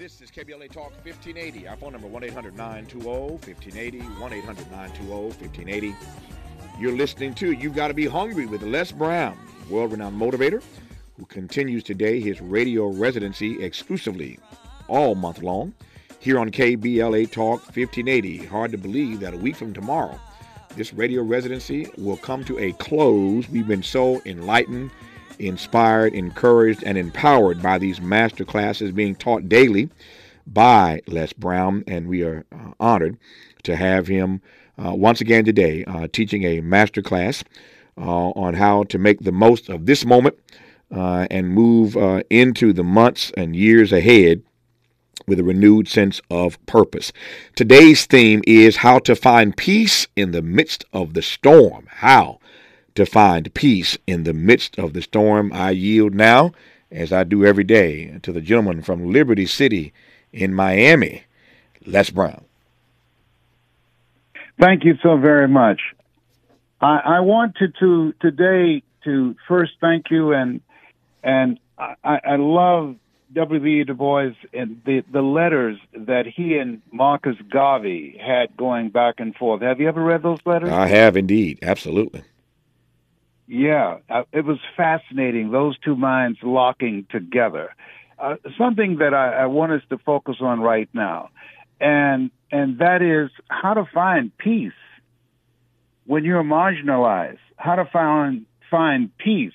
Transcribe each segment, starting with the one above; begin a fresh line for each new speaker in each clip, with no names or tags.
This is KBLA Talk 1580. Our phone number 1 800 920 1580. 1 800 920 1580. You're listening to You've Got to Be Hungry with Les Brown, world renowned motivator, who continues today his radio residency exclusively all month long here on KBLA Talk 1580. Hard to believe that a week from tomorrow, this radio residency will come to a close. We've been so enlightened inspired, encouraged, and empowered by these master classes being taught daily by Les Brown, and we are uh, honored to have him uh, once again today uh, teaching a master class uh, on how to make the most of this moment uh, and move into the months and years ahead with a renewed sense of purpose. Today's theme is how to find peace in the midst of the storm. How? To find peace in the midst of the storm. I yield now, as I do every day, to the gentleman from Liberty City in Miami, Les Brown.
Thank you so very much. I, I wanted to today to first thank you and and I, I love W.B. Du Bois and the the letters that he and Marcus Garvey had going back and forth. Have you ever read those letters?
I have indeed, absolutely.
Yeah, uh, it was fascinating. Those two minds locking together. Uh, something that I, I want us to focus on right now, and and that is how to find peace when you're marginalized. How to find find peace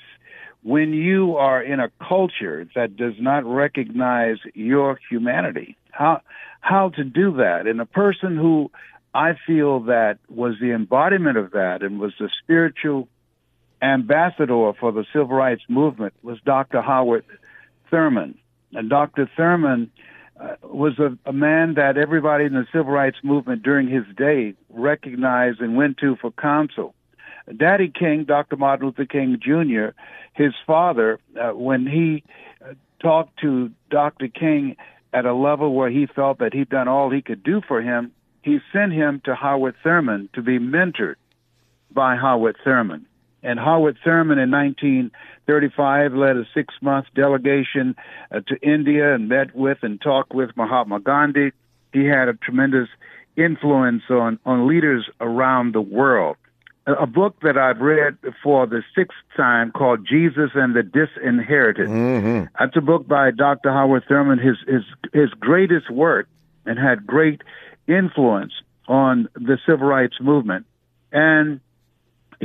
when you are in a culture that does not recognize your humanity. How how to do that? And a person who I feel that was the embodiment of that and was the spiritual ambassador for the civil rights movement was Dr. Howard Thurman. And Dr. Thurman uh, was a, a man that everybody in the civil rights movement during his day recognized and went to for counsel. Daddy King, Dr. Martin Luther King Jr., his father, uh, when he uh, talked to Dr. King at a level where he felt that he'd done all he could do for him, he sent him to Howard Thurman to be mentored by Howard Thurman. And Howard Thurman in 1935 led a six month delegation uh, to India and met with and talked with Mahatma Gandhi. He had a tremendous influence on, on leaders around the world. A, a book that I've read for the sixth time called Jesus and the Disinherited. Mm-hmm. That's a book by Dr. Howard Thurman, his, his, his greatest work and had great influence on the civil rights movement. And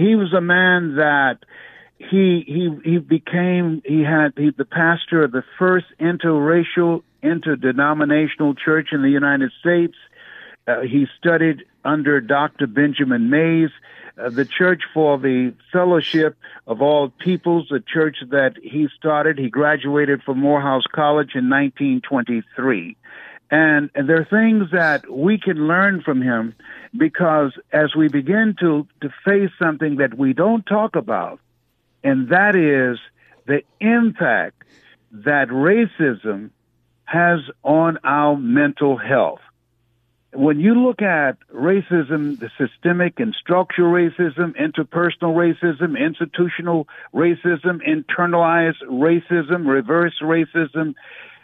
he was a man that he he he became he had he the pastor of the first interracial interdenominational church in the United States. Uh, he studied under Dr. Benjamin Mays, uh, the Church for the Fellowship of All Peoples, the church that he started. He graduated from Morehouse College in 1923. And, there are things that we can learn from him because as we begin to, to face something that we don't talk about, and that is the impact that racism has on our mental health. When you look at racism, the systemic and structural racism, interpersonal racism, institutional racism, internalized racism, reverse racism,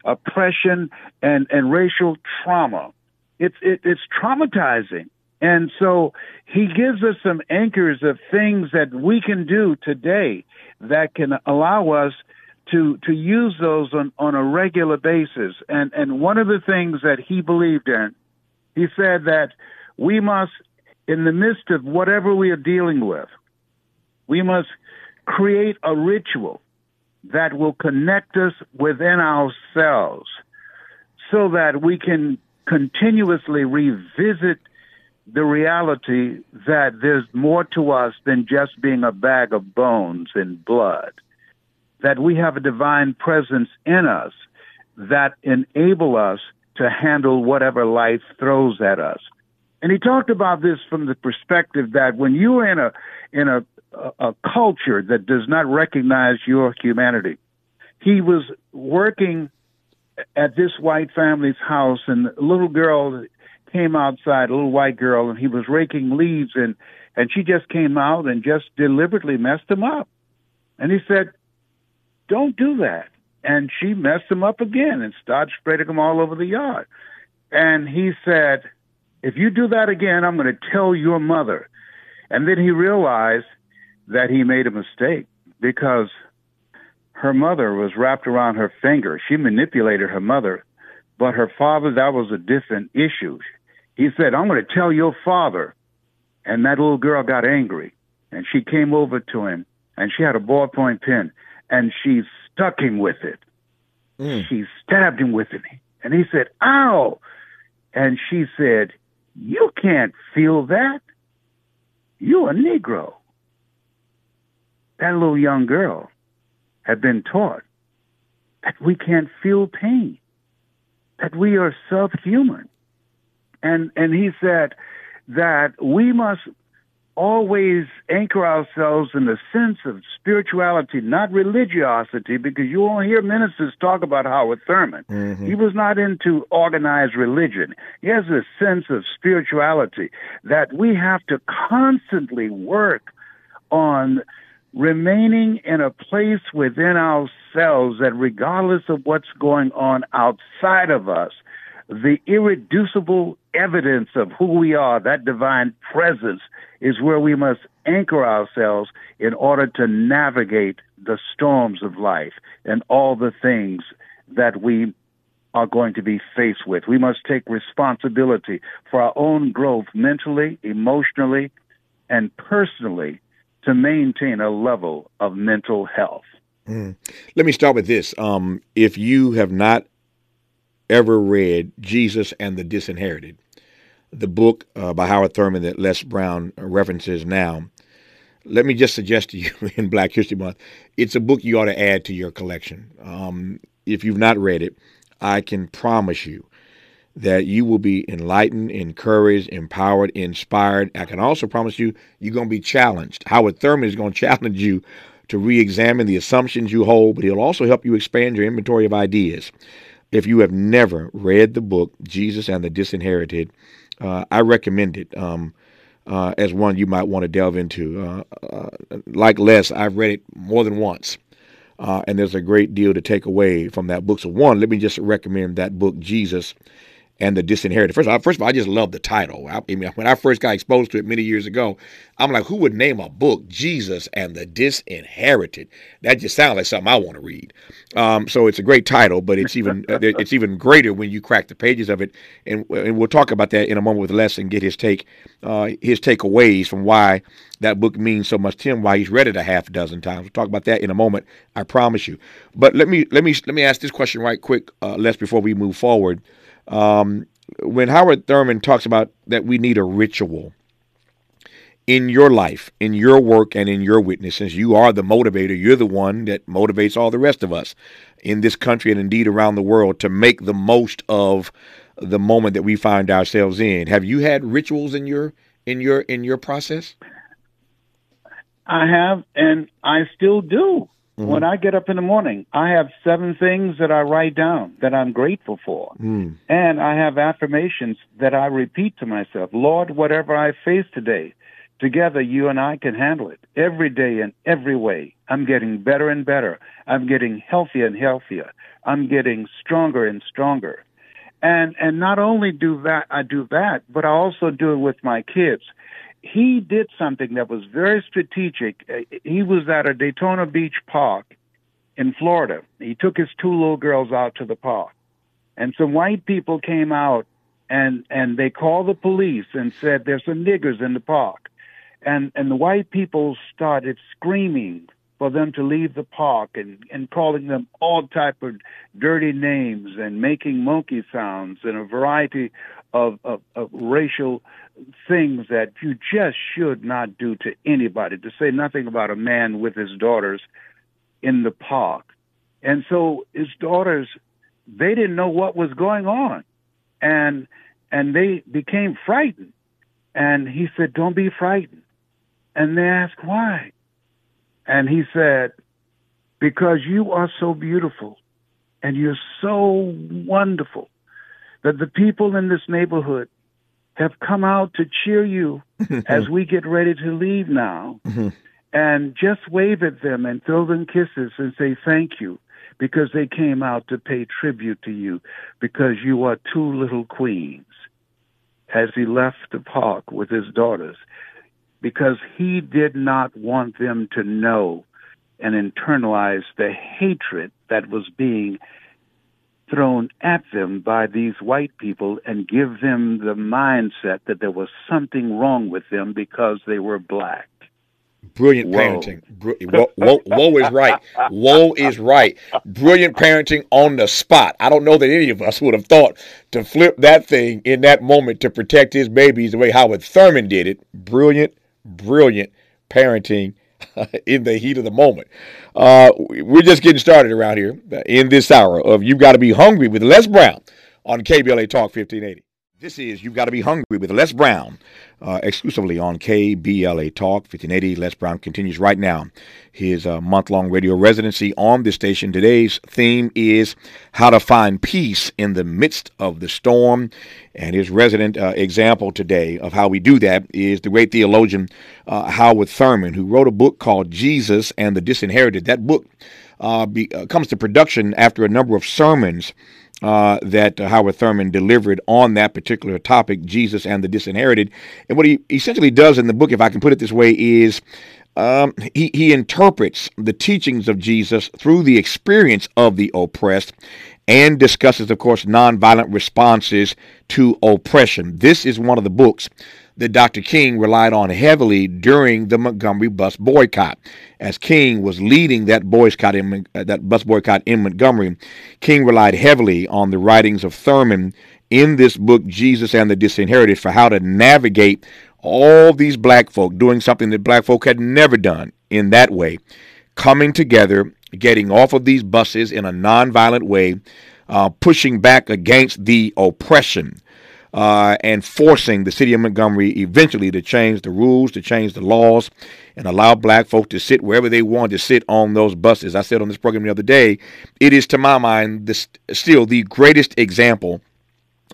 oppression and, and racial trauma. It's, it, it's traumatizing. And so he gives us some anchors of things that we can do today that can allow us to, to use those on, on a regular basis. And, and one of the things that he believed in, he said that we must, in the midst of whatever we are dealing with, we must create a ritual that will connect us within ourselves so that we can continuously revisit the reality that there's more to us than just being a bag of bones and blood. That we have a divine presence in us that enable us to handle whatever life throws at us. And he talked about this from the perspective that when you're in a in a a, culture that does not recognize your humanity. He was working at this white family's house, and a little girl came outside, a little white girl, and he was raking leaves, and and she just came out and just deliberately messed him up. And he said, "Don't do that." and she messed him up again and started spreading them all over the yard. And he said, If you do that again, I'm going to tell your mother. And then he realized that he made a mistake because her mother was wrapped around her finger. She manipulated her mother, but her father, that was a different issue. He said, I'm going to tell your father. And that little girl got angry and she came over to him and she had a ballpoint pen and she stuck him with it. Mm. She stabbed him with it. And he said, ow. And she said, you can't feel that. You're a Negro. That little young girl had been taught that we can't feel pain, that we are subhuman. And, and he said that we must always anchor ourselves in the sense of spirituality, not religiosity, because you won't hear ministers talk about Howard Thurman. Mm-hmm. He was not into organized religion. He has a sense of spirituality that we have to constantly work on remaining in a place within ourselves that regardless of what's going on outside of us, the irreducible evidence of who we are, that divine presence, is where we must anchor ourselves in order to navigate the storms of life and all the things that we are going to be faced with. We must take responsibility for our own growth mentally, emotionally, and personally to maintain a level of mental health.
Mm. Let me start with this. Um, if you have not ever read Jesus and the Disinherited, the book uh, by Howard Thurman that Les Brown references now, let me just suggest to you in Black History Month, it's a book you ought to add to your collection. Um, if you've not read it, I can promise you that you will be enlightened, encouraged, empowered, inspired. I can also promise you, you're going to be challenged. Howard Thurman is going to challenge you to re examine the assumptions you hold, but he'll also help you expand your inventory of ideas. If you have never read the book, Jesus and the Disinherited, uh, I recommend it um, uh, as one you might want to delve into. Uh, uh like Les, I've read it more than once. Uh, and there's a great deal to take away from that book. So, one, let me just recommend that book, Jesus and the disinherited. First of all, first of all, I just love the title. I, I mean, when I first got exposed to it many years ago, I'm like, who would name a book Jesus and the Disinherited? That just sounds like something I want to read. Um, so it's a great title, but it's even uh, it's even greater when you crack the pages of it. And, and we'll talk about that in a moment with Les and get his take, uh, his takeaways from why that book means so much to him, why he's read it a half dozen times. We'll talk about that in a moment. I promise you. But let me let me let me ask this question right quick, uh, Les, before we move forward. Um, when Howard Thurman talks about that we need a ritual in your life, in your work, and in your witnesses, you are the motivator. You're the one that motivates all the rest of us in this country and indeed around the world to make the most of the moment that we find ourselves in. Have you had rituals in your in your in your process?
I have, and I still do. Mm-hmm. When I get up in the morning, I have seven things that I write down that I'm grateful for. Mm. And I have affirmations that I repeat to myself. Lord, whatever I face today, together you and I can handle it every day in every way. I'm getting better and better. I'm getting healthier and healthier. I'm getting stronger and stronger. And and not only do that I do that, but I also do it with my kids he did something that was very strategic. Uh, he was at a Daytona Beach park in Florida. He took his two little girls out to the park. And some white people came out and and they called the police and said there's some niggers in the park. And and the white people started screaming for them to leave the park and, and calling them all type of dirty names and making monkey sounds and a variety of, of, of racial things that you just should not do to anybody, to say nothing about a man with his daughters in the park. And so his daughters, they didn't know what was going on. And and they became frightened. And he said, Don't be frightened. And they asked why. And he said, Because you are so beautiful and you're so wonderful that the people in this neighborhood have come out to cheer you as we get ready to leave now. Mm-hmm. And just wave at them and throw them kisses and say thank you because they came out to pay tribute to you because you are two little queens. As he left the park with his daughters, because he did not want them to know and internalize the hatred that was being thrown at them by these white people and give them the mindset that there was something wrong with them because they were black.
Brilliant whoa. parenting. Whoa, whoa, whoa, is right. Whoa is right. Brilliant parenting on the spot. I don't know that any of us would have thought to flip that thing in that moment to protect his babies the way Howard Thurman did it. Brilliant, brilliant parenting in the heat of the moment. Uh, we're just getting started around here in this hour of You've Got to Be Hungry with Les Brown on KBLA Talk 1580. This is You've Got to Be Hungry with Les Brown, uh, exclusively on KBLA Talk 1580. Les Brown continues right now his uh, month long radio residency on the station. Today's theme is how to find peace in the midst of the storm. And his resident uh, example today of how we do that is the great theologian uh, Howard Thurman, who wrote a book called Jesus and the Disinherited. That book uh, be, uh, comes to production after a number of sermons uh, that uh, Howard Thurman delivered on that particular topic, Jesus and the Disinherited. And what he essentially does in the book, if I can put it this way, is um, he, he interprets the teachings of Jesus through the experience of the oppressed and discusses, of course, nonviolent responses to oppression. This is one of the books that Dr. King relied on heavily during the Montgomery bus boycott. As King was leading that boycott in, uh, that bus boycott in Montgomery, King relied heavily on the writings of Thurman in this book, Jesus and the Disinherited, for how to navigate all these black folk doing something that black folk had never done in that way, coming together, getting off of these buses in a nonviolent way, uh, pushing back against the oppression uh, and forcing the city of Montgomery eventually to change the rules, to change the laws, and allow black folk to sit wherever they want to sit on those buses. I said on this program the other day, it is to my mind this, still the greatest example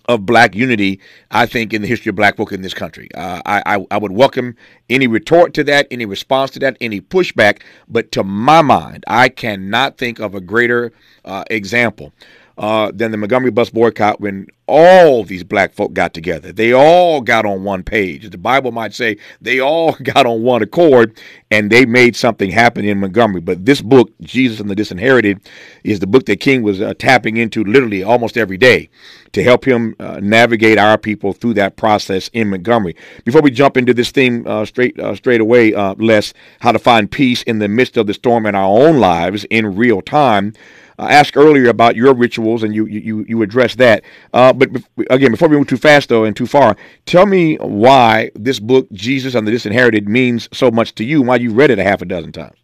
of black unity, I think, in the history of black folk in this country. Uh, I, I, I, would welcome any retort to that, any response to that, any pushback. But to my mind, I cannot think of a greater uh, example uh, than the Montgomery bus boycott when all these black folk got together. They all got on one page. The Bible might say they all got on one accord and they made something happen in Montgomery. But this book, Jesus and the Disinherited, is the book that King was uh, tapping into literally almost every day to help him uh, navigate our people through that process in Montgomery. Before we jump into this theme uh, straight uh, straight away, uh, Les, how to find peace in the midst of the storm in our own lives in real time uh, asked earlier about your rituals, and you you you addressed that. Uh, but again, before we move too fast though and too far, tell me why this book, Jesus and the Disinherited, means so much to you, why you read it a half a dozen times.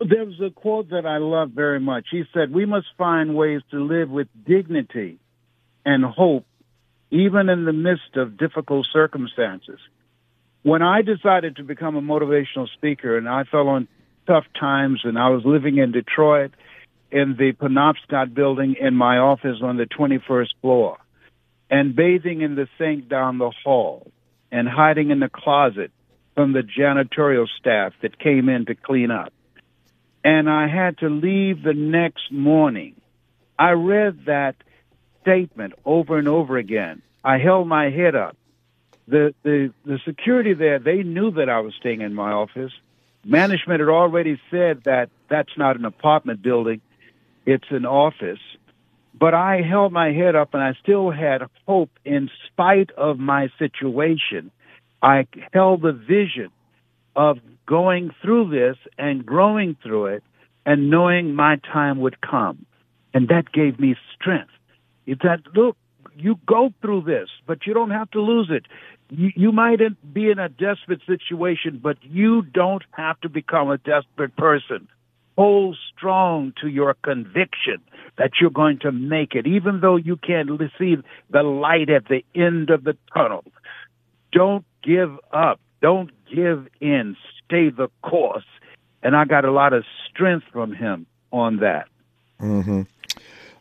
There was a quote that I love very much. He said, "We must find ways to live with dignity and hope, even in the midst of difficult circumstances." When I decided to become a motivational speaker, and I fell on tough times, and I was living in Detroit in the Penobscot building in my office on the 21st floor, and bathing in the sink down the hall, and hiding in the closet from the janitorial staff that came in to clean up. And I had to leave the next morning. I read that statement over and over again. I held my head up. The, the, the security there, they knew that I was staying in my office. Management had already said that that's not an apartment building, it's an office. But I held my head up and I still had hope in spite of my situation. I held the vision of going through this and growing through it and knowing my time would come. And that gave me strength. It said, look, you go through this, but you don't have to lose it you, you might be in a desperate situation, but you don't have to become a desperate person. Hold strong to your conviction that you're going to make it, even though you can't see the light at the end of the tunnel. Don't give up. Don't give in. Stay the course. And I got a lot of strength from him on that.
Mm-hmm.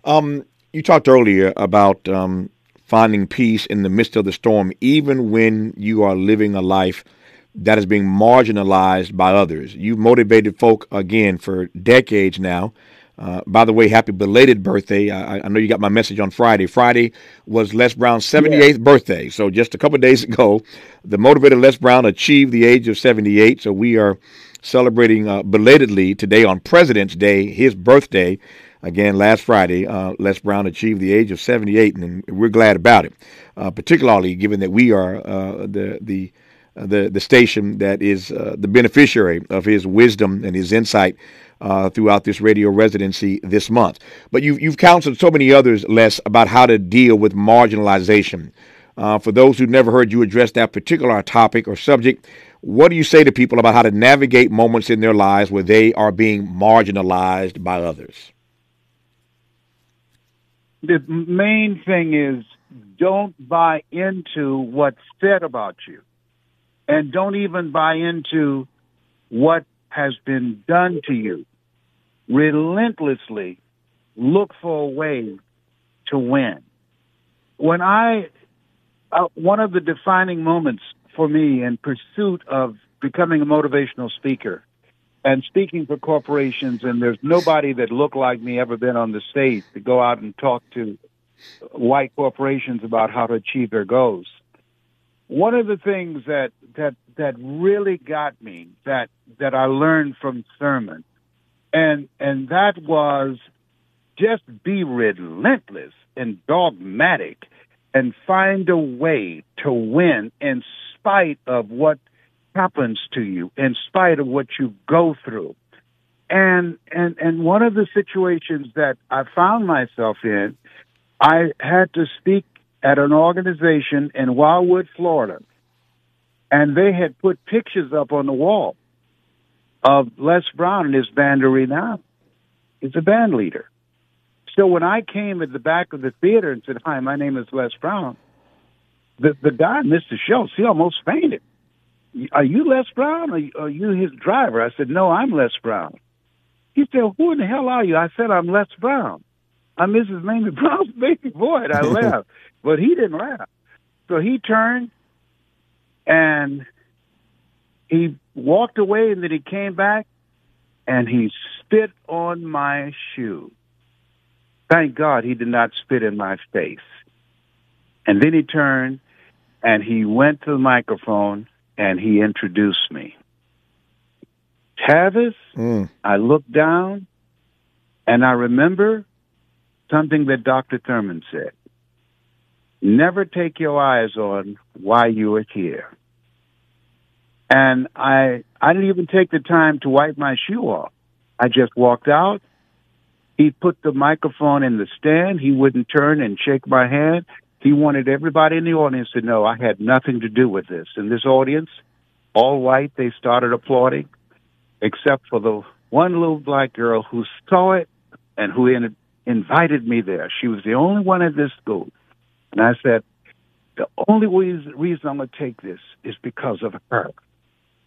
Um, you talked earlier about um, finding peace in the midst of the storm, even when you are living a life that is being marginalized by others. You've motivated folk again for decades now. Uh, by the way, happy belated birthday. I, I, know you got my message on Friday. Friday was Les Brown's 78th yeah. birthday. So just a couple days ago, the motivated Les Brown achieved the age of 78. So we are celebrating uh, belatedly today on President's Day, his birthday. Again, last Friday, uh, Les Brown achieved the age of 78, and we're glad about it, uh, particularly given that we are uh, the the uh, the the station that is uh, the beneficiary of his wisdom and his insight uh, throughout this radio residency this month. But you've you've counseled so many others, Les, about how to deal with marginalization. Uh, for those who've never heard you address that particular topic or subject, what do you say to people about how to navigate moments in their lives where they are being marginalized by others?
The main thing is don't buy into what's said about you. And don't even buy into what has been done to you. Relentlessly look for a way to win. When I, uh, one of the defining moments for me in pursuit of becoming a motivational speaker and speaking for corporations, and there's nobody that looked like me ever been on the stage to go out and talk to white corporations about how to achieve their goals. One of the things that that that really got me that that I learned from Thurman, and and that was just be relentless and dogmatic and find a way to win in spite of what happens to you in spite of what you go through. And and and one of the situations that I found myself in, I had to speak at an organization in Wildwood, Florida. And they had put pictures up on the wall of Les Brown and his band of Renown. He's a band leader. So when I came at the back of the theater and said, Hi, my name is Les Brown, the, the guy missed the show. He almost fainted are you Les Brown or are you his driver? I said, no, I'm Les Brown. He said, who in the hell are you? I said, I'm Les Brown. I'm Mrs. Mamie Brown's baby boy. And I laughed, but he didn't laugh. So he turned and he walked away and then he came back and he spit on my shoe. Thank God he did not spit in my face. And then he turned and he went to the microphone and he introduced me. Tavis, mm. I looked down and I remember something that Dr. Thurman said. Never take your eyes on why you are here. And I I didn't even take the time to wipe my shoe off. I just walked out. He put the microphone in the stand. He wouldn't turn and shake my hand. He wanted everybody in the audience to know I had nothing to do with this. And this audience, all white, they started applauding, except for the one little black girl who saw it and who in, invited me there. She was the only one at this school. And I said, the only reason, I'm going to take this is because of her,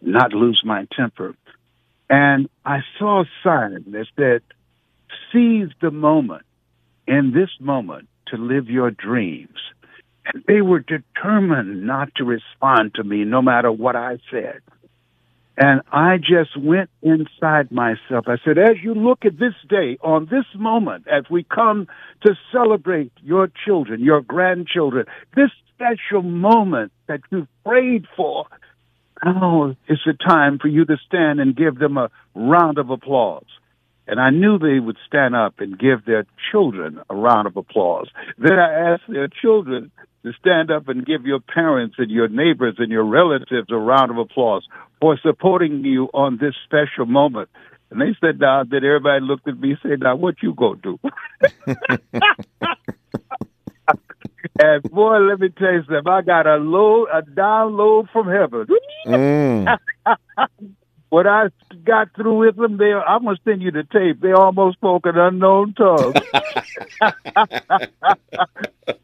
not lose my temper. And I saw a sign that said, seize the moment in this moment to live your dreams. And they were determined not to respond to me no matter what I said. And I just went inside myself. I said, as you look at this day, on this moment, as we come to celebrate your children, your grandchildren, this special moment that you prayed for, now is the time for you to stand and give them a round of applause. And I knew they would stand up and give their children a round of applause. Then I asked their children to stand up and give your parents and your neighbors and your relatives a round of applause for supporting you on this special moment. And they said, now that everybody looked at me and said, now what you gonna do? and boy, let me tell you something. I got a load, a download from heaven. Mm. When I got through with them, they I'm gonna send you the tape. They almost spoke an unknown tongue.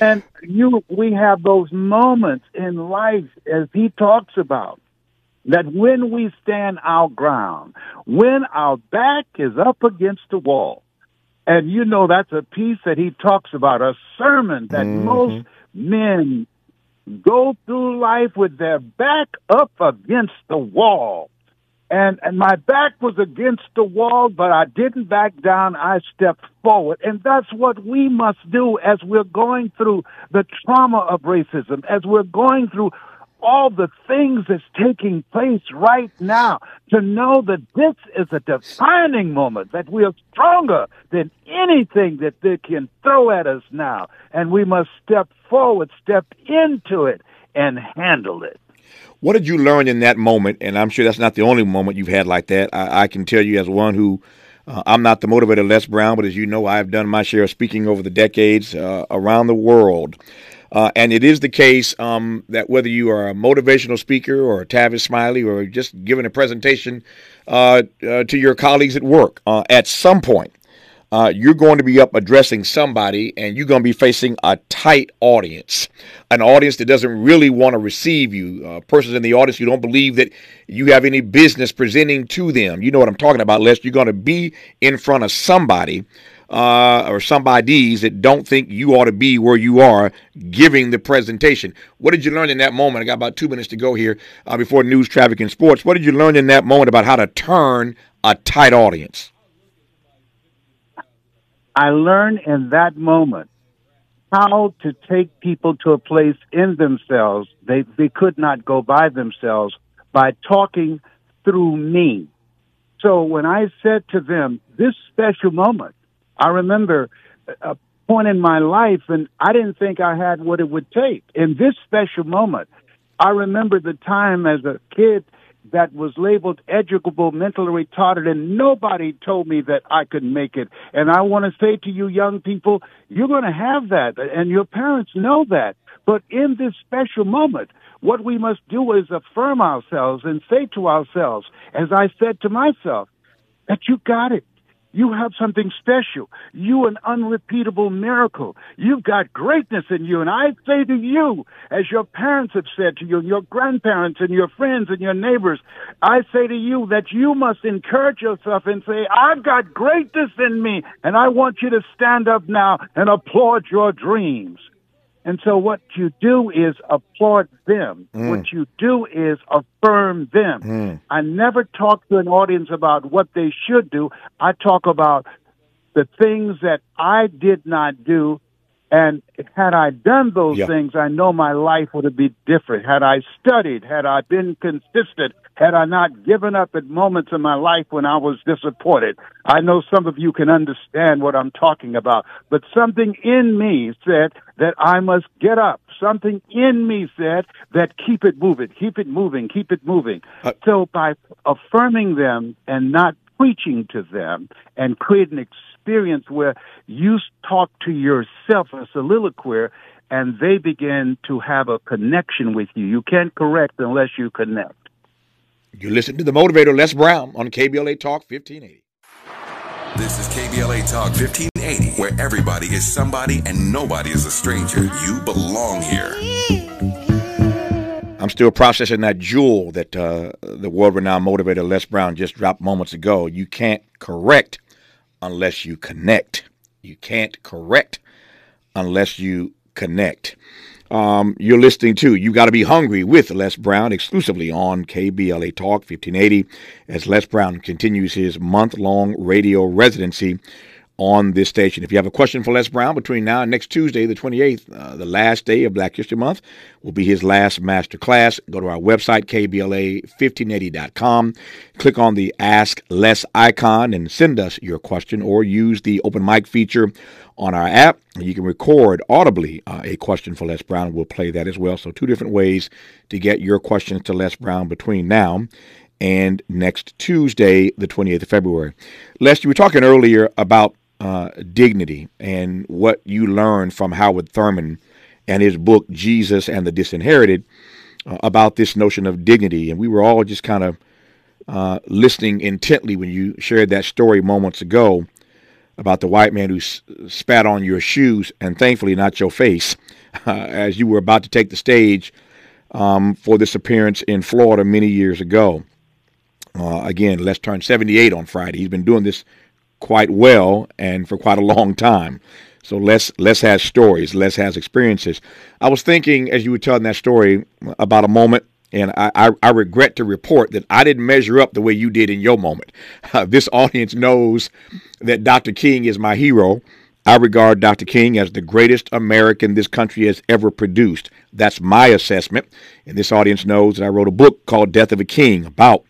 and you, we have those moments in life, as he talks about, that when we stand our ground, when our back is up against the wall, and you know that's a piece that he talks about, a sermon that mm-hmm. most men go through life with their back up against the wall. And, and my back was against the wall, but I didn't back down. I stepped forward. And that's what we must do as we're going through the trauma of racism, as we're going through all the things that's taking place right now, to know that this is a defining moment, that we are stronger than anything that they can throw at us now. And we must step forward, step into it, and handle it.
What did you learn in that moment? And I'm sure that's not the only moment you've had like that. I, I can tell you, as one who uh, I'm not the motivator, Les Brown, but as you know, I've done my share of speaking over the decades uh, around the world. Uh, and it is the case um, that whether you are a motivational speaker or a Tavis Smiley or just giving a presentation uh, uh, to your colleagues at work, uh, at some point, uh, you're going to be up addressing somebody and you're going to be facing a tight audience, an audience that doesn't really want to receive you, uh, persons in the audience you don't believe that you have any business presenting to them. You know what I'm talking about, Les. You're going to be in front of somebody uh, or somebodies that don't think you ought to be where you are giving the presentation. What did you learn in that moment? I got about two minutes to go here uh, before news, traffic, and sports. What did you learn in that moment about how to turn a tight audience?
I learned in that moment how to take people to a place in themselves they, they could not go by themselves by talking through me. So when I said to them, this special moment, I remember a point in my life and I didn't think I had what it would take. In this special moment, I remember the time as a kid that was labeled educable, mentally retarded, and nobody told me that I could make it. And I want to say to you young people, you're going to have that, and your parents know that. But in this special moment, what we must do is affirm ourselves and say to ourselves, as I said to myself, that you got it. You have something special. You an unrepeatable miracle. You've got greatness in you. And I say to you, as your parents have said to you, your grandparents and your friends and your neighbors, I say to you that you must encourage yourself and say, I've got greatness in me. And I want you to stand up now and applaud your dreams. And so what you do is applaud them. Mm. What you do is affirm them. Mm. I never talk to an audience about what they should do. I talk about the things that I did not do. And had I done those yeah. things, I know my life would have been different. Had I studied, had I been consistent, had I not given up at moments in my life when I was disappointed. I know some of you can understand what I'm talking about, but something in me said that I must get up. Something in me said that keep it moving, keep it moving, keep it moving. Uh, so by affirming them and not preaching to them and create an experience where you talk to yourself, a soliloquy, and they begin to have a connection with you. You can't correct unless you connect.
You listen to the motivator Les Brown on KBLA Talk 1580.
This is KBLA Talk 1580, where everybody is somebody and nobody is a stranger. You belong here.
I'm still processing that jewel that uh, the world renowned motivator Les Brown just dropped moments ago. You can't correct unless you connect. You can't correct unless you connect um, you're listening to You Got to Be Hungry with Les Brown exclusively on KBLA Talk 1580 as Les Brown continues his month long radio residency on this station. If you have a question for Les Brown between now and next Tuesday, the 28th, uh, the last day of Black History Month, will be his last master class. Go to our website, kbla1580.com. Click on the Ask Les icon and send us your question or use the open mic feature on our app. You can record audibly uh, a question for Les Brown. We'll play that as well. So, two different ways to get your questions to Les Brown between now and next Tuesday, the 28th of February. Les, you were talking earlier about uh, dignity and what you learned from Howard Thurman and his book, Jesus and the Disinherited, uh, about this notion of dignity. And we were all just kind of uh, listening intently when you shared that story moments ago about the white man who s- spat on your shoes and thankfully not your face as you were about to take the stage um, for this appearance in Florida many years ago. Uh, again, Les turn 78 on Friday. He's been doing this quite well and for quite a long time. So Les Les has stories. Les has experiences. I was thinking as you were telling that story about a moment, and I, I, I regret to report that I didn't measure up the way you did in your moment. Uh, this audience knows that Dr. King is my hero. I regard Dr. King as the greatest American this country has ever produced. That's my assessment. And this audience knows that I wrote a book called Death of a King about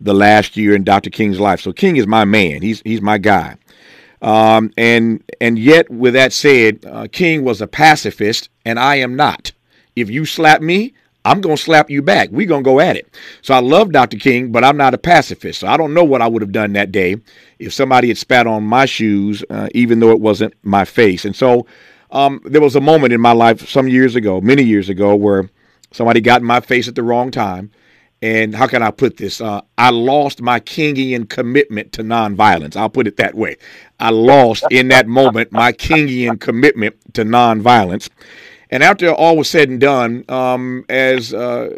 the last year in Dr. King's life. So King is my man. He's he's my guy. Um, and and yet, with that said, uh, King was a pacifist, and I am not. If you slap me, I'm to slap you back. We're to go at it. So I love Dr. King, but I'm not a pacifist. So I don't know what I would have done that day if somebody had spat on my shoes, uh, even though it wasn't my face. And so um, there was a moment in my life some years ago, many years ago, where somebody got in my face at the wrong time and how can I put this? Uh, I lost my Kingian commitment to nonviolence. I'll put it that way. I lost in that moment my Kingian commitment to nonviolence. And after all was said and done, um, as uh,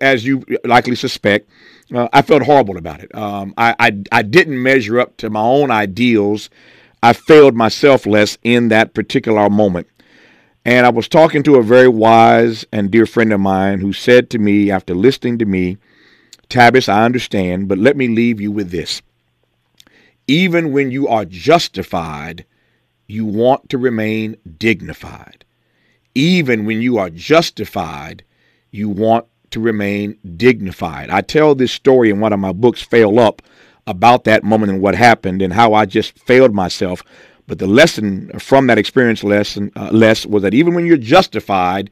as you likely suspect, uh, I felt horrible about it. Um, I, I I didn't measure up to my own ideals. I failed myself Les in that particular moment. And I was talking to a very wise and dear friend of mine who said to me after listening to me, Tavis, I understand, but let me leave you with this. Even when you are justified, you want to remain dignified. Even when you are justified, you want to remain dignified. I tell this story in one of my books, Fail Up, about that moment and what happened and how I just failed myself but the lesson from that experience lesson uh, Les was that even when you're justified,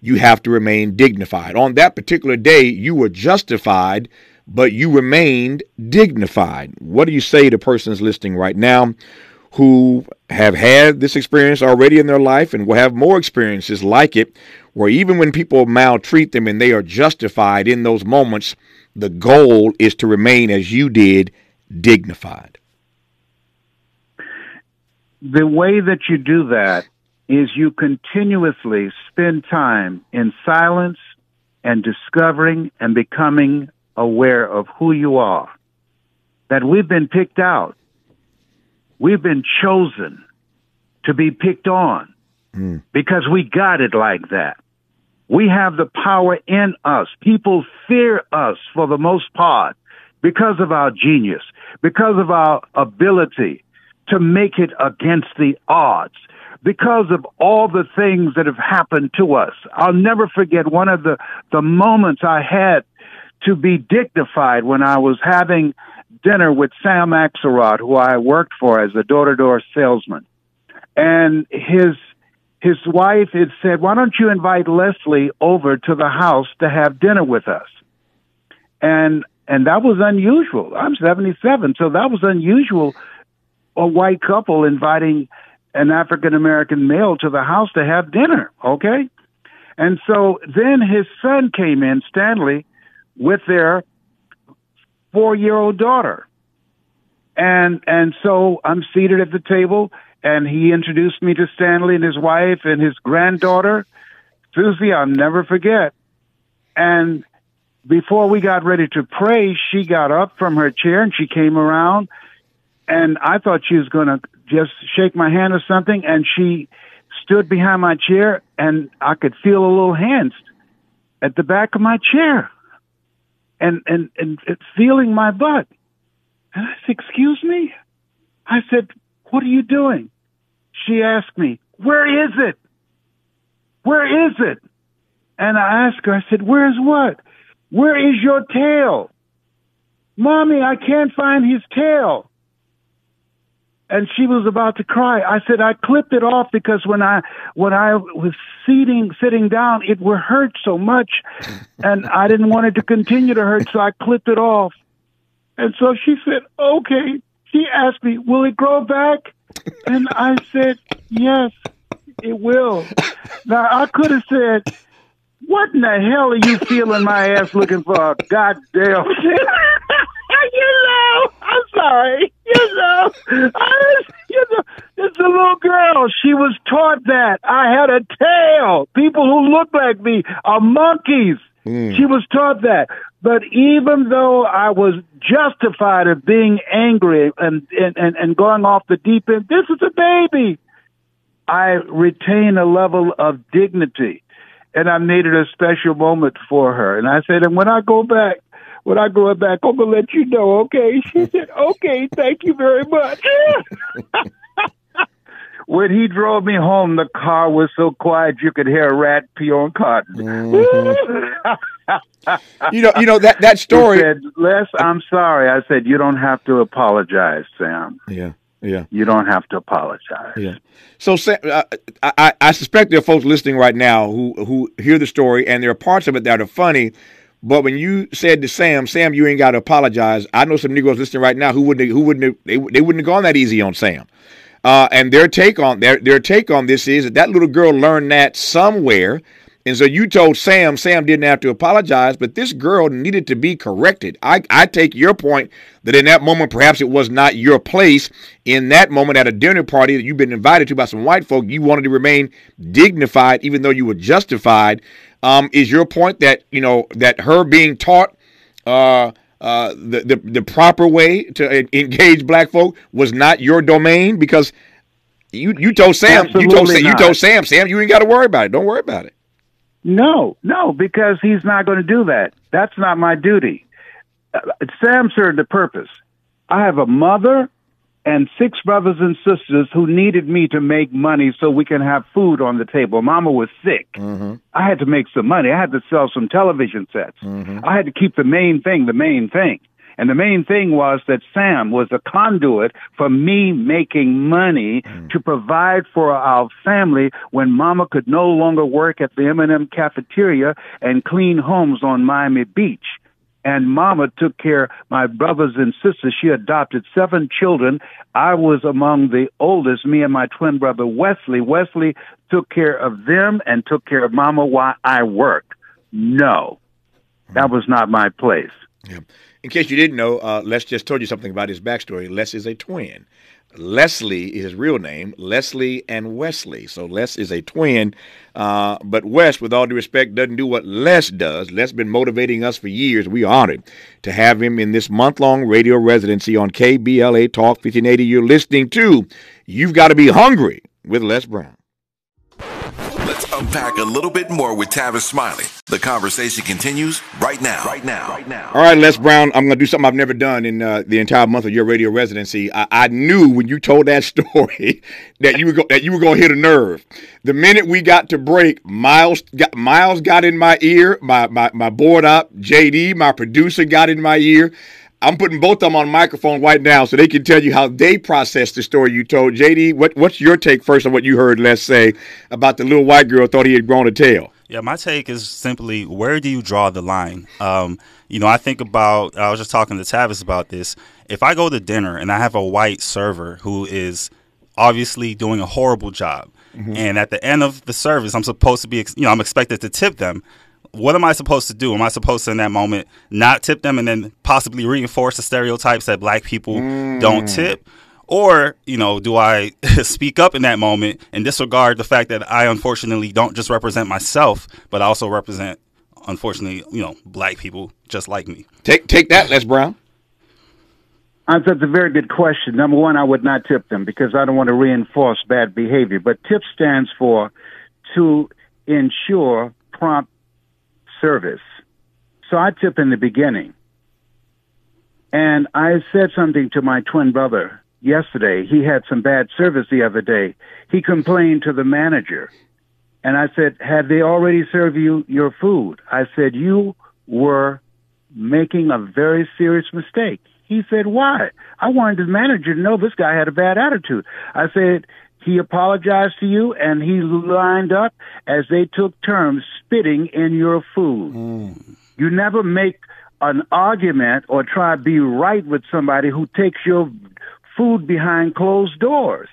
you have to remain dignified. On that particular day, you were justified, but you remained dignified. What do you say to persons listening right now who have had this experience already in their life and will have more experiences like it, where even when people maltreat them and they are justified in those moments, the goal is to remain as you did, dignified?
The way that you do that is you continuously spend time in silence and discovering and becoming aware of who you are. That we've been picked out. We've been chosen to be picked on mm. because we got it like that. We have the power in us. People fear us for the most part because of our genius, because of our ability, to make it against the odds because of all the things that have happened to us. I'll never forget one of the, the moments I had to be dignified when I was having dinner with Sam Axelrod, who I worked for as a door-to-door salesman. And his, his wife had said, why don't you invite Leslie over to the house to have dinner with us? And, and that was unusual. I'm 77, so that was unusual a white couple inviting an African American male to the house to have dinner, okay? And so then his son came in, Stanley, with their four year old daughter. And and so I'm seated at the table and he introduced me to Stanley and his wife and his granddaughter. Susie, I'll never forget. And before we got ready to pray, she got up from her chair and she came around and I thought she was going to just shake my hand or something, and she stood behind my chair, and I could feel a little hands at the back of my chair, and and and feeling my butt. And I said, "Excuse me," I said, "What are you doing?" She asked me, "Where is it? Where is it?" And I asked her, I said, "Where's what? Where is your tail?" Mommy, I can't find his tail and she was about to cry. I said, I clipped it off because when I, when I was sitting, sitting down, it would hurt so much and I didn't want it to continue to hurt. So I clipped it off. And so she said, okay. She asked me, will it grow back? And I said, yes, it will. Now I could have said, what in the hell are you feeling my ass looking for? Goddamn. you know, I'm sorry. You know, I, you know, it's a little girl. She was taught that I had a tail. People who look like me are monkeys. Mm. She was taught that. But even though I was justified of being angry and, and, and, and going off the deep end, this is a baby. I retain a level of dignity. And I made it a special moment for her. And I said, and when I go back, when I go back, I'm gonna let you know, okay? She said, okay, thank you very much. when he drove me home, the car was so quiet you could hear a rat pee on cotton.
Mm-hmm. you know, you know that that story.
He said, Les, I'm sorry. I said, you don't have to apologize, Sam.
Yeah. Yeah,
you don't have to apologize.
Yeah. So, uh, I, I suspect there are folks listening right now who who hear the story, and there are parts of it that are funny. But when you said to Sam, Sam, you ain't got to apologize. I know some Negroes listening right now who wouldn't who wouldn't they, they wouldn't have gone that easy on Sam. Uh, and their take on their their take on this is that that little girl learned that somewhere and so you told Sam, Sam didn't have to apologize, but this girl needed to be corrected. I, I take your point that in that moment, perhaps it was not your place. In that moment at a dinner party that you've been invited to by some white folk, you wanted to remain dignified, even though you were justified. Um, is your point that, you know, that her being taught uh, uh, the, the, the proper way to engage black folk was not your domain? Because you, you told Sam,
Absolutely
you told,
not.
you told Sam, Sam, you ain't got to worry about it. Don't worry about it.
No, no, because he's not going to do that. That's not my duty. Uh, Sam served a purpose. I have a mother and six brothers and sisters who needed me to make money so we can have food on the table. Mama was sick. Mm-hmm. I had to make some money. I had to sell some television sets. Mm-hmm. I had to keep the main thing the main thing. And the main thing was that Sam was a conduit for me making money mm. to provide for our family when mama could no longer work at the M&M cafeteria and clean homes on Miami Beach. And mama took care of my brothers and sisters. She adopted seven children. I was among the oldest, me and my twin brother Wesley. Wesley took care of them and took care of mama while I worked. No, that was not my place.
Yeah. In case you didn't know, uh, Les just told you something about his backstory. Les is a twin. Leslie is his real name, Leslie and Wesley. So Les is a twin, uh, but Wes, with all due respect, doesn't do what Les does. Les been motivating us for years. We are honored to have him in this month-long radio residency on KBLA Talk 1580. You're listening to You've Got to Be Hungry with Les Brown
unpack a little bit more with Tavis Smiley. The conversation continues right now. Right now. Right now.
All right, Les Brown. I'm going to do something I've never done in uh, the entire month of your radio residency. I, I knew when you told that story that you were go- that you were going to hit a nerve. The minute we got to break, Miles got Miles got in my ear. My my my board up, JD, my producer, got in my ear. I'm putting both of them on microphone right now so they can tell you how they processed the story you told. JD, what, what's your take first on what you heard Les say about the little white girl thought he had grown a tail?
Yeah, my take is simply where do you draw the line? Um, you know, I think about, I was just talking to Tavis about this. If I go to dinner and I have a white server who is obviously doing a horrible job, mm-hmm. and at the end of the service, I'm supposed to be, you know, I'm expected to tip them what am I supposed to do? Am I supposed to, in that moment, not tip them and then possibly reinforce the stereotypes that black people mm. don't tip? Or, you know, do I speak up in that moment and disregard the fact that I unfortunately don't just represent myself, but I also represent, unfortunately, you know, black people just like me?
Take take that, Les Brown.
That's a very good question. Number one, I would not tip them because I don't want to reinforce bad behavior. But TIP stands for to ensure prompt service. So I tip in the beginning. And I said something to my twin brother yesterday. He had some bad service the other day. He complained to the manager. And I said, Had they already served you your food? I said, You were making a very serious mistake. He said, Why? I wanted the manager to know this guy had a bad attitude. I said, he apologized to you and he lined up as they took turns spitting in your food. Mm. You never make an argument or try to be right with somebody who takes your food behind closed doors.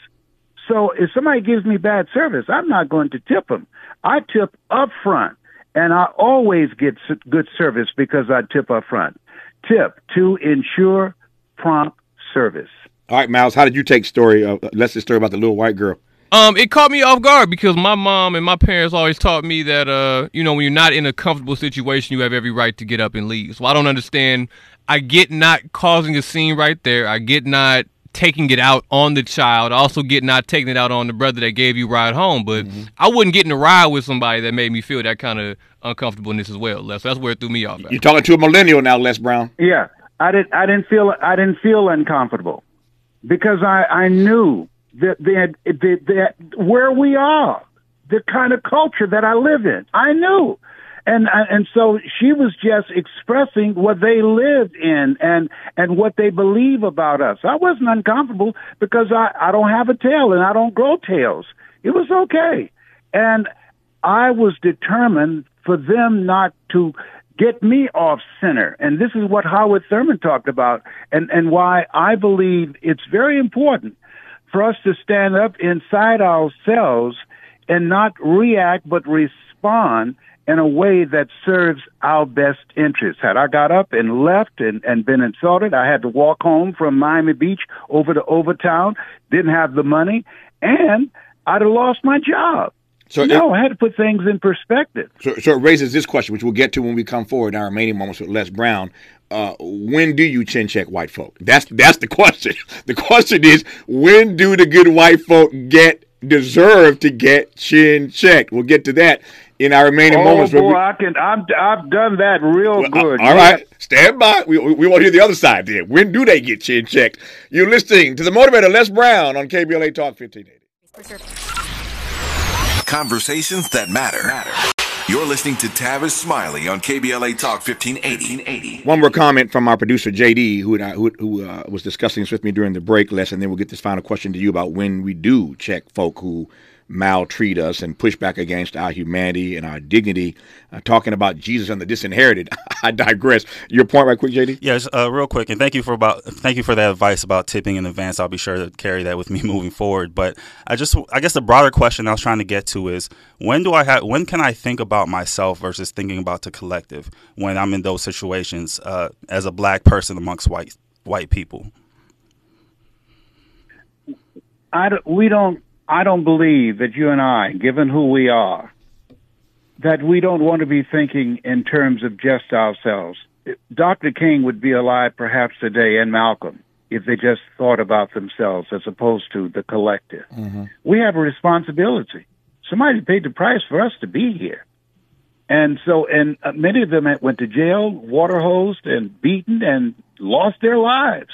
So if somebody gives me bad service, I'm not going to tip them. I tip up front and I always get good service because I tip up front. Tip to ensure prompt service.
All right, Miles, how did you take story? Uh, let's the story about the little white girl.
Um, it caught me off guard because my mom and my parents always taught me that uh, you know, when you're not in a comfortable situation, you have every right to get up and leave. So I don't understand. I get not causing a scene right there. I get not taking it out on the child, also getting not taking it out on the brother that gave you a ride home. But mm-hmm. I wouldn't get in a ride with somebody that made me feel that kind of uncomfortableness as well, Les. That's where it threw me off.
You're talking to a millennial now, Les Brown.
Yeah, I didn't. I didn't feel. I didn't feel uncomfortable because I I knew that that, that, that where we are, the kind of culture that I live in. I knew and uh, and so she was just expressing what they lived in and and what they believe about us. I wasn't uncomfortable because I I don't have a tail and I don't grow tails. It was okay, and I was determined for them not to get me off center. And this is what Howard Thurman talked about, and and why I believe it's very important for us to stand up inside ourselves and not react but respond in a way that serves our best interests. Had I got up and left and, and been insulted, I had to walk home from Miami Beach over to Overtown, didn't have the money, and I'd have lost my job. So no, it, I had to put things in perspective.
So, so it raises this question, which we'll get to when we come forward in our remaining moments with Les Brown. Uh, when do you chin check white folk? That's that's the question. The question is, when do the good white folk get deserve to get chin checked? We'll get to that in our remaining
oh,
moments.
Boy, we, I can. I'm, I've done that real well, good.
All right, stand by. We, we want to hear the other side. There. When do they get chin checked? You're listening to the motivator Les Brown on KBLA Talk 1580.
Conversations that matter. matter. You're listening to Tavis Smiley on KBLA Talk 1580.
One more comment from our producer JD, who who, who uh, was discussing this with me during the break Les, and Then we'll get this final question to you about when we do check folk who maltreat us and push back against our humanity and our dignity. Uh, talking about Jesus and the disinherited. I digress. Your point, right quick, JD.
Yes, uh, real quick, and thank you for about thank you for that advice about tipping in advance. I'll be sure to carry that with me moving forward. But I just, I guess, the broader question I was trying to get to is when do I have, when can I think about myself versus thinking about the collective when I'm in those situations uh, as a black person amongst white white people.
I don't, we don't I don't believe that you and I, given who we are, that we don't want to be thinking in terms of just ourselves. Dr. King would be alive perhaps today and Malcolm if they just thought about themselves as opposed to the collective. Mm-hmm. We have a responsibility. Somebody paid the price for us to be here. And so, and uh, many of them went to jail, water hosed and beaten and lost their lives.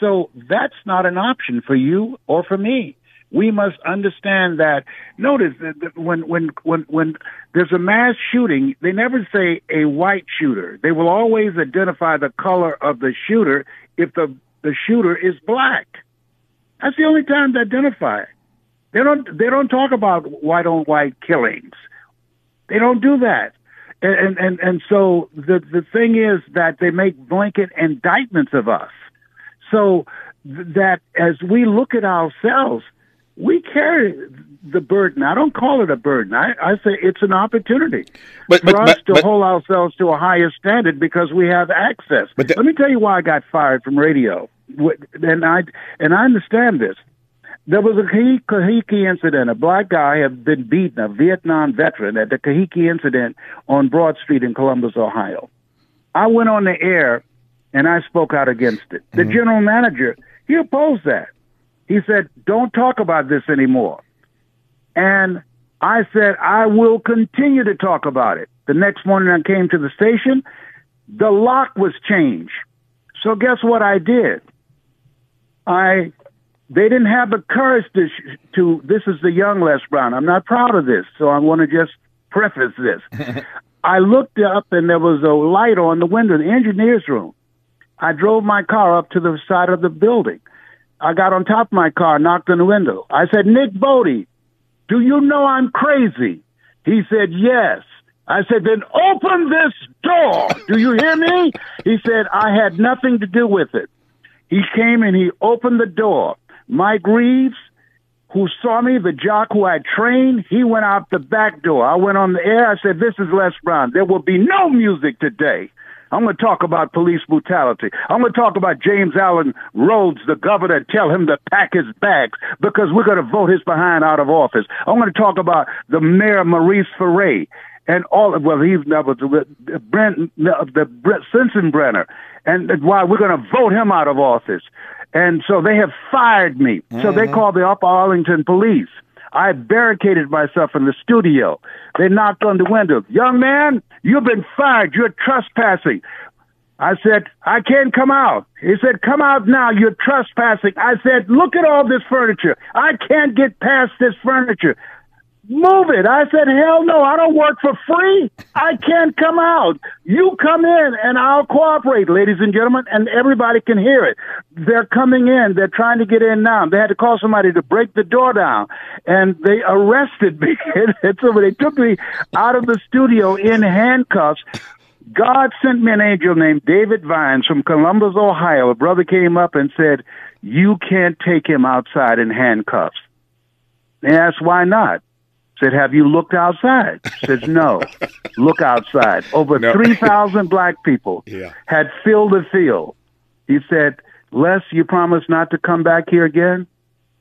So that's not an option for you or for me we must understand that. Notice that when when when when there's a mass shooting, they never say a white shooter. They will always identify the color of the shooter if the the shooter is black. That's the only time they identify. They don't they don't talk about white on white killings. They don't do that. And and and so the the thing is that they make blanket indictments of us. So that as we look at ourselves, we carry the burden. I don't call it a burden. I, I say it's an opportunity but, for but, us but, to hold ourselves to a higher standard because we have access. But the, Let me tell you why I got fired from radio, and I and I understand this. There was a Kahiki incident. A black guy had been beaten, a Vietnam veteran, at the Kahiki incident on Broad Street in Columbus, Ohio. I went on the air and I spoke out against it. The mm-hmm. general manager, he opposed that. He said, Don't talk about this anymore. And I said, I will continue to talk about it. The next morning I came to the station, the lock was changed. So guess what I did? I they didn't have the courage to to this is the young Les Brown. I'm not proud of this, so I want to just preface this. I looked up and there was a light on the window, the engineer's room. I drove my car up to the side of the building. I got on top of my car, knocked on the window. I said, Nick Bodie, do you know I'm crazy? He said, yes. I said, then open this door. Do you hear me? He said, I had nothing to do with it. He came and he opened the door. Mike Reeves, who saw me, the jock who I trained, he went out the back door. I went on the air. I said, this is Les Brown. There will be no music today. I'm going to talk about police brutality. I'm going to talk about James Allen Rhodes, the governor, tell him to pack his bags because we're going to vote his behind out of office. I'm going to talk about the mayor, Maurice Ferre, and all of, well, he's never the Brent, the Brent Sensenbrenner, and why we're going to vote him out of office. And so they have fired me. Mm-hmm. So they mm-hmm. called the Upper Arlington police. I barricaded myself in the studio. They knocked on the window. Young man, you've been fired. You're trespassing. I said, I can't come out. He said, come out now. You're trespassing. I said, look at all this furniture. I can't get past this furniture. Move it. I said, hell no, I don't work for free. I can't come out. You come in and I'll cooperate, ladies and gentlemen, and everybody can hear it. They're coming in. They're trying to get in now. They had to call somebody to break the door down and they arrested me. so they took me out of the studio in handcuffs. God sent me an angel named David Vines from Columbus, Ohio. A brother came up and said, you can't take him outside in handcuffs. They asked, why not? Said, have you looked outside? Says, no. Look outside. Over no. 3,000 black people yeah. had filled the field. He said, Les, you promise not to come back here again?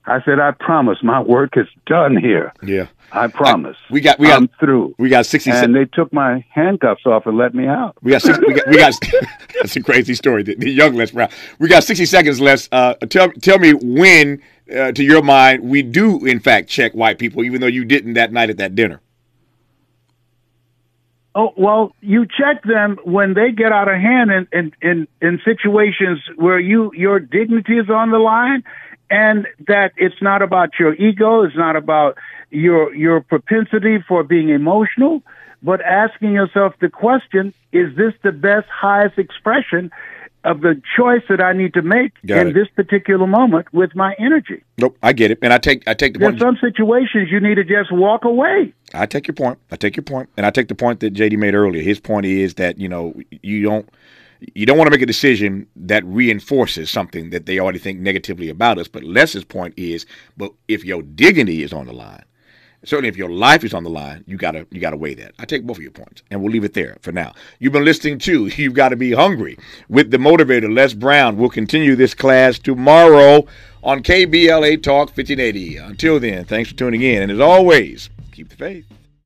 I said, I promise. My work is done here.
Yeah.
I promise.
I, we got, we got,
I'm through.
We got 60
And they took my handcuffs off and let me out.
We got, 60, we got, we got that's a crazy story. The, the, young Les Brown. We got 60 seconds, Les. Uh, tell, tell me when uh, to your mind, we do in fact check white people, even though you didn't that night at that dinner?
Oh well, you check them when they get out of hand in, in, in, in situations where you your dignity is on the line, and that it's not about your ego, it's not about your your propensity for being emotional, but asking yourself the question: Is this the best, highest expression of the choice that I need to make Got in it. this particular moment with my energy.
Nope, I get it, and I take I take the
There's point. some situations you need to just walk away.
I take your point. I take your point, and I take the point that JD made earlier. His point is that you know you don't you don't want to make a decision that reinforces something that they already think negatively about us. But Les's point is, but if your dignity is on the line, certainly if your life is on the line, you gotta you gotta weigh that. I take both of your points, and we'll leave it there for now. You've been listening to You've Got to Be Hungry with the motivator Les Brown. We'll continue this class tomorrow on KBLA Talk 1580. Until then, thanks for tuning in, and as always, keep the faith.